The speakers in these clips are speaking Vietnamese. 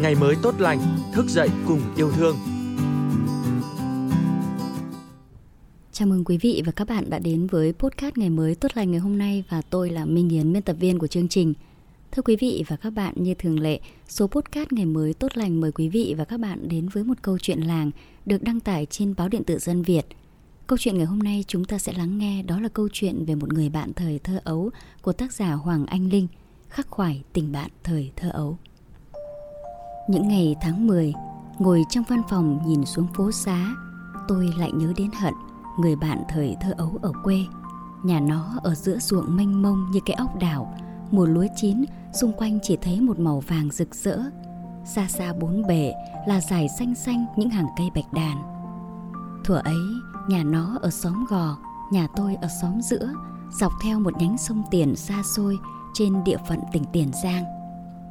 ngày mới tốt lành, thức dậy cùng yêu thương. Chào mừng quý vị và các bạn đã đến với podcast ngày mới tốt lành ngày hôm nay và tôi là Minh Yến, biên tập viên của chương trình. Thưa quý vị và các bạn, như thường lệ, số podcast ngày mới tốt lành mời quý vị và các bạn đến với một câu chuyện làng được đăng tải trên báo điện tử Dân Việt. Câu chuyện ngày hôm nay chúng ta sẽ lắng nghe đó là câu chuyện về một người bạn thời thơ ấu của tác giả Hoàng Anh Linh, khắc khoải tình bạn thời thơ ấu. Những ngày tháng 10, ngồi trong văn phòng nhìn xuống phố xá, tôi lại nhớ đến Hận, người bạn thời thơ ấu ở quê. Nhà nó ở giữa ruộng mênh mông như cái ốc đảo, mùa lúa chín, xung quanh chỉ thấy một màu vàng rực rỡ. Xa xa bốn bề là dải xanh xanh những hàng cây bạch đàn. Thuở ấy, nhà nó ở xóm gò, nhà tôi ở xóm giữa, dọc theo một nhánh sông Tiền xa xôi trên địa phận tỉnh Tiền Giang.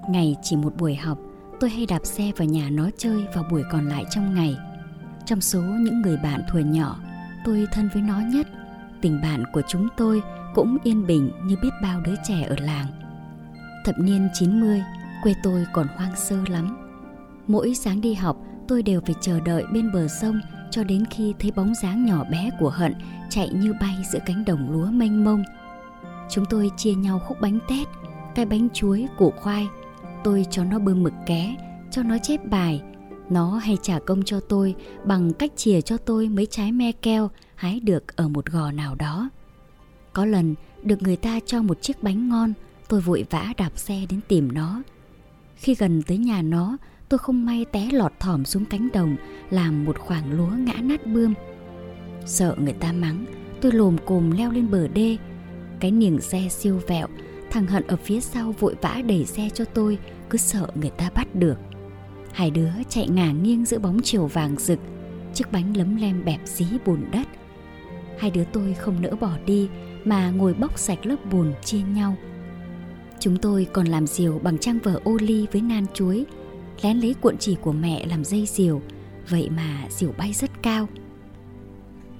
Ngày chỉ một buổi học, tôi hay đạp xe vào nhà nó chơi vào buổi còn lại trong ngày. Trong số những người bạn thuở nhỏ, tôi thân với nó nhất. Tình bạn của chúng tôi cũng yên bình như biết bao đứa trẻ ở làng. Thập niên 90, quê tôi còn hoang sơ lắm. Mỗi sáng đi học, tôi đều phải chờ đợi bên bờ sông cho đến khi thấy bóng dáng nhỏ bé của Hận chạy như bay giữa cánh đồng lúa mênh mông. Chúng tôi chia nhau khúc bánh tét, cái bánh chuối, củ khoai. Tôi cho nó bơm mực ké, cho nó chép bài. Nó hay trả công cho tôi bằng cách chìa cho tôi mấy trái me keo hái được ở một gò nào đó. Có lần được người ta cho một chiếc bánh ngon, tôi vội vã đạp xe đến tìm nó. Khi gần tới nhà nó, tôi không may té lọt thỏm xuống cánh đồng làm một khoảng lúa ngã nát bươm. Sợ người ta mắng, tôi lồm cồm leo lên bờ đê. Cái niềng xe siêu vẹo, thằng Hận ở phía sau vội vã đẩy xe cho tôi, cứ sợ người ta bắt được. Hai đứa chạy ngả nghiêng giữa bóng chiều vàng rực, chiếc bánh lấm lem bẹp dí bùn đất. Hai đứa tôi không nỡ bỏ đi mà ngồi bóc sạch lớp bùn chia nhau. Chúng tôi còn làm diều bằng trang vở ô ly với nan chuối, lén lấy cuộn chỉ của mẹ làm dây diều, vậy mà diều bay rất cao.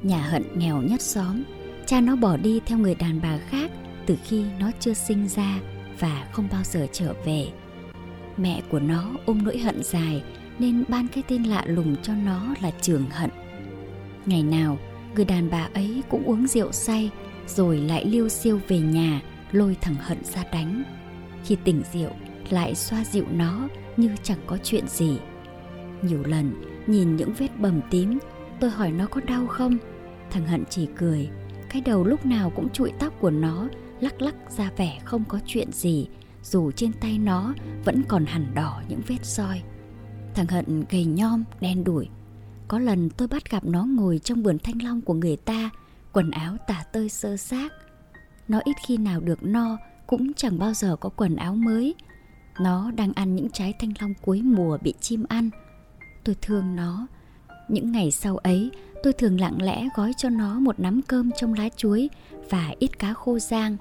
Nhà hận nghèo nhất xóm, cha nó bỏ đi theo người đàn bà khác từ khi nó chưa sinh ra và không bao giờ trở về. Mẹ của nó ôm nỗi hận dài nên ban cái tên lạ lùng cho nó là Trường Hận. Ngày nào, người đàn bà ấy cũng uống rượu say rồi lại liêu siêu về nhà lôi thằng Hận ra đánh. Khi tỉnh rượu lại xoa dịu nó như chẳng có chuyện gì. Nhiều lần nhìn những vết bầm tím, tôi hỏi nó có đau không? Thằng Hận chỉ cười, cái đầu lúc nào cũng trụi tóc của nó lắc lắc ra vẻ không có chuyện gì, dù trên tay nó vẫn còn hẳn đỏ những vết soi Thằng Hận gầy nhom, đen đủi. Có lần tôi bắt gặp nó ngồi trong vườn thanh long của người ta, quần áo tả tơi sơ xác. Nó ít khi nào được no, cũng chẳng bao giờ có quần áo mới, nó đang ăn những trái thanh long cuối mùa bị chim ăn. Tôi thương nó. Những ngày sau ấy, tôi thường lặng lẽ gói cho nó một nắm cơm trong lá chuối và ít cá khô rang.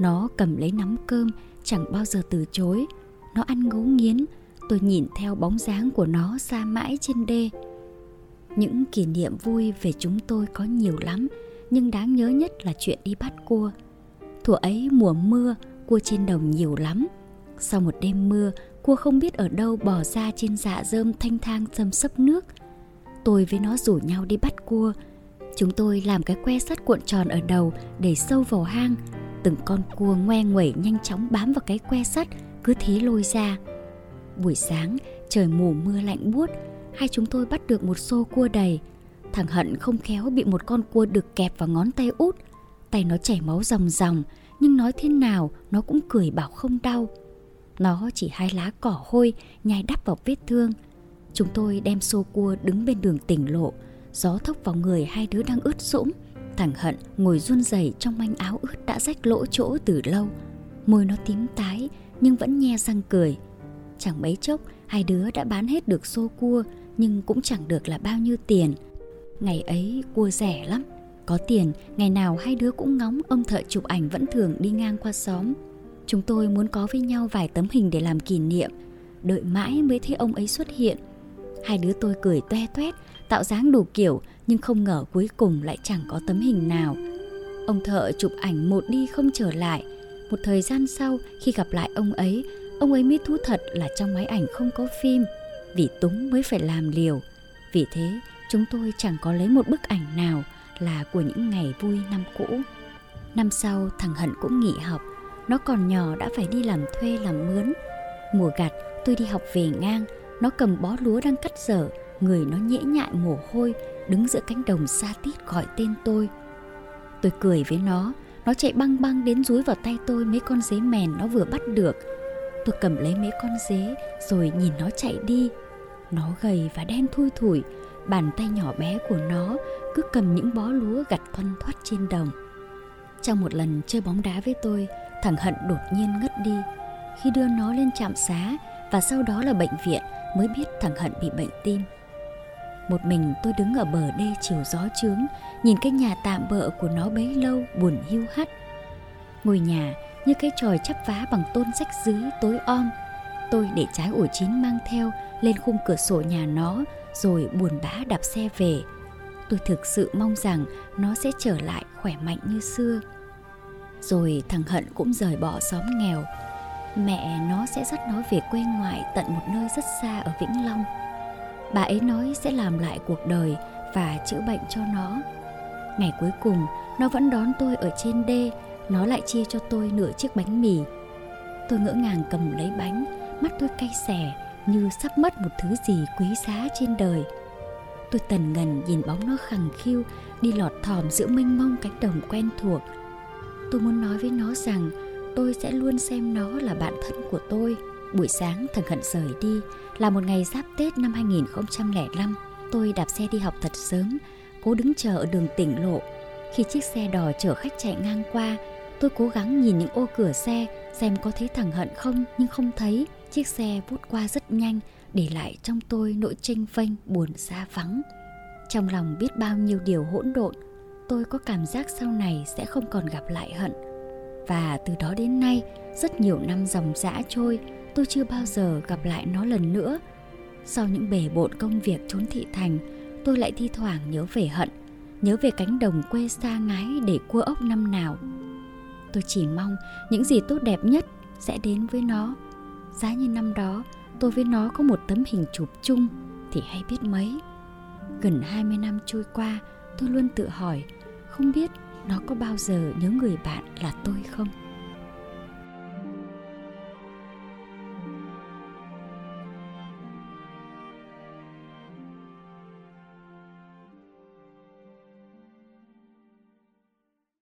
Nó cầm lấy nắm cơm, chẳng bao giờ từ chối. Nó ăn ngấu nghiến, tôi nhìn theo bóng dáng của nó xa mãi trên đê. Những kỷ niệm vui về chúng tôi có nhiều lắm, nhưng đáng nhớ nhất là chuyện đi bắt cua. Thuở ấy mùa mưa, cua trên đồng nhiều lắm, sau một đêm mưa, cua không biết ở đâu bỏ ra trên dạ dơm thanh thang dâm sấp nước. Tôi với nó rủ nhau đi bắt cua. Chúng tôi làm cái que sắt cuộn tròn ở đầu để sâu vào hang. Từng con cua ngoe nguẩy nhanh chóng bám vào cái que sắt, cứ thế lôi ra. Buổi sáng, trời mù mưa lạnh buốt, hai chúng tôi bắt được một xô cua đầy. Thằng Hận không khéo bị một con cua được kẹp vào ngón tay út. Tay nó chảy máu ròng ròng, nhưng nói thế nào nó cũng cười bảo không đau. Nó chỉ hai lá cỏ hôi nhai đắp vào vết thương. Chúng tôi đem xô cua đứng bên đường tỉnh lộ, gió thốc vào người hai đứa đang ướt sũng. Thằng Hận ngồi run rẩy trong manh áo ướt đã rách lỗ chỗ từ lâu. Môi nó tím tái nhưng vẫn nhe răng cười. Chẳng mấy chốc hai đứa đã bán hết được xô cua nhưng cũng chẳng được là bao nhiêu tiền. Ngày ấy cua rẻ lắm. Có tiền, ngày nào hai đứa cũng ngóng ông thợ chụp ảnh vẫn thường đi ngang qua xóm Chúng tôi muốn có với nhau vài tấm hình để làm kỷ niệm Đợi mãi mới thấy ông ấy xuất hiện Hai đứa tôi cười toe toét, Tạo dáng đủ kiểu, Nhưng không ngờ cuối cùng lại chẳng có tấm hình nào. Ông thợ chụp ảnh một đi không trở lại. Một thời gian sau, khi gặp lại ông ấy Ông ấy mới thú thật là trong máy ảnh không có phim. Vì túng mới phải làm liều. Vì thế, chúng tôi chẳng có lấy một bức ảnh nào Là của những ngày vui năm cũ. Năm sau, thằng Hận cũng nghỉ học. Nó còn nhỏ đã phải đi làm thuê làm mướn. Mùa gặt, tôi đi học về ngang. Nó cầm bó lúa đang cắt dở, Người nó nhễ nhại mồ hôi, Đứng giữa cánh đồng xa tít gọi tên tôi. Tôi cười với nó Nó chạy băng băng đến rúi vào tay tôi mấy con dế mèn nó vừa bắt được. Tôi cầm lấy mấy con dế, rồi nhìn nó chạy đi. Nó gầy và đen thui thủi, Bàn tay nhỏ bé của nó cứ cầm những bó lúa gặt thoăn thoắt trên đồng. Trong một lần chơi bóng đá với tôi, Thằng Hận đột nhiên ngất đi. Khi đưa nó lên trạm xá và sau đó là bệnh viện Mới biết thằng Hận bị bệnh tim. Một mình tôi đứng ở bờ đê chiều gió trướng, Nhìn cái nhà tạm bợ của nó bấy lâu buồn hiu hắt. Ngôi nhà như cái tròi chắp vá bằng tôn sách dưới tối om. Tôi để trái ổi chín mang theo lên khung cửa sổ nhà nó, Rồi buồn bã đạp xe về. Tôi thực sự mong rằng nó sẽ trở lại khỏe mạnh như xưa. Rồi thằng Hận cũng rời bỏ xóm nghèo Mẹ nó sẽ dắt nó về quê ngoại tận một nơi rất xa ở Vĩnh Long. Bà ấy nói sẽ làm lại cuộc đời và chữa bệnh cho nó. Ngày cuối cùng, nó vẫn đón tôi ở trên đê, nó lại chia cho tôi nửa chiếc bánh mì. Tôi ngỡ ngàng cầm lấy bánh, mắt tôi cay xè như sắp mất một thứ gì quý giá trên đời. Tôi tần ngần nhìn bóng nó khằng khiu, đi lọt thòm giữa mênh mông cánh đồng quen thuộc. Tôi muốn nói với nó rằng tôi sẽ luôn xem nó là bạn thân của tôi Buổi sáng thần Hận rời đi là một ngày giáp Tết năm 2005. Tôi đạp xe đi học thật sớm, cố đứng chờ ở đường tỉnh lộ. Khi chiếc xe đò chở khách chạy ngang qua, tôi cố gắng nhìn những ô cửa xe xem có thấy thằng Hận không nhưng không thấy. Chiếc xe vút qua rất nhanh, để lại trong tôi nỗi tranh vênh buồn xa vắng. Trong lòng biết bao nhiêu điều hỗn độn, tôi có cảm giác sau này sẽ không còn gặp lại Hận. Và từ đó đến nay, rất nhiều năm dòng dã trôi, tôi chưa bao giờ gặp lại nó lần nữa. Sau những bể bộn công việc trốn thị thành tôi lại thi thoảng nhớ về hận nhớ về cánh đồng quê xa ngái để cua ốc năm nào. Tôi chỉ mong những gì tốt đẹp nhất sẽ đến với nó. Giá như năm đó tôi với nó có một tấm hình chụp chung thì hay biết mấy. Gần 20 năm trôi qua tôi luôn tự hỏi không biết nó có bao giờ nhớ người bạn là tôi không?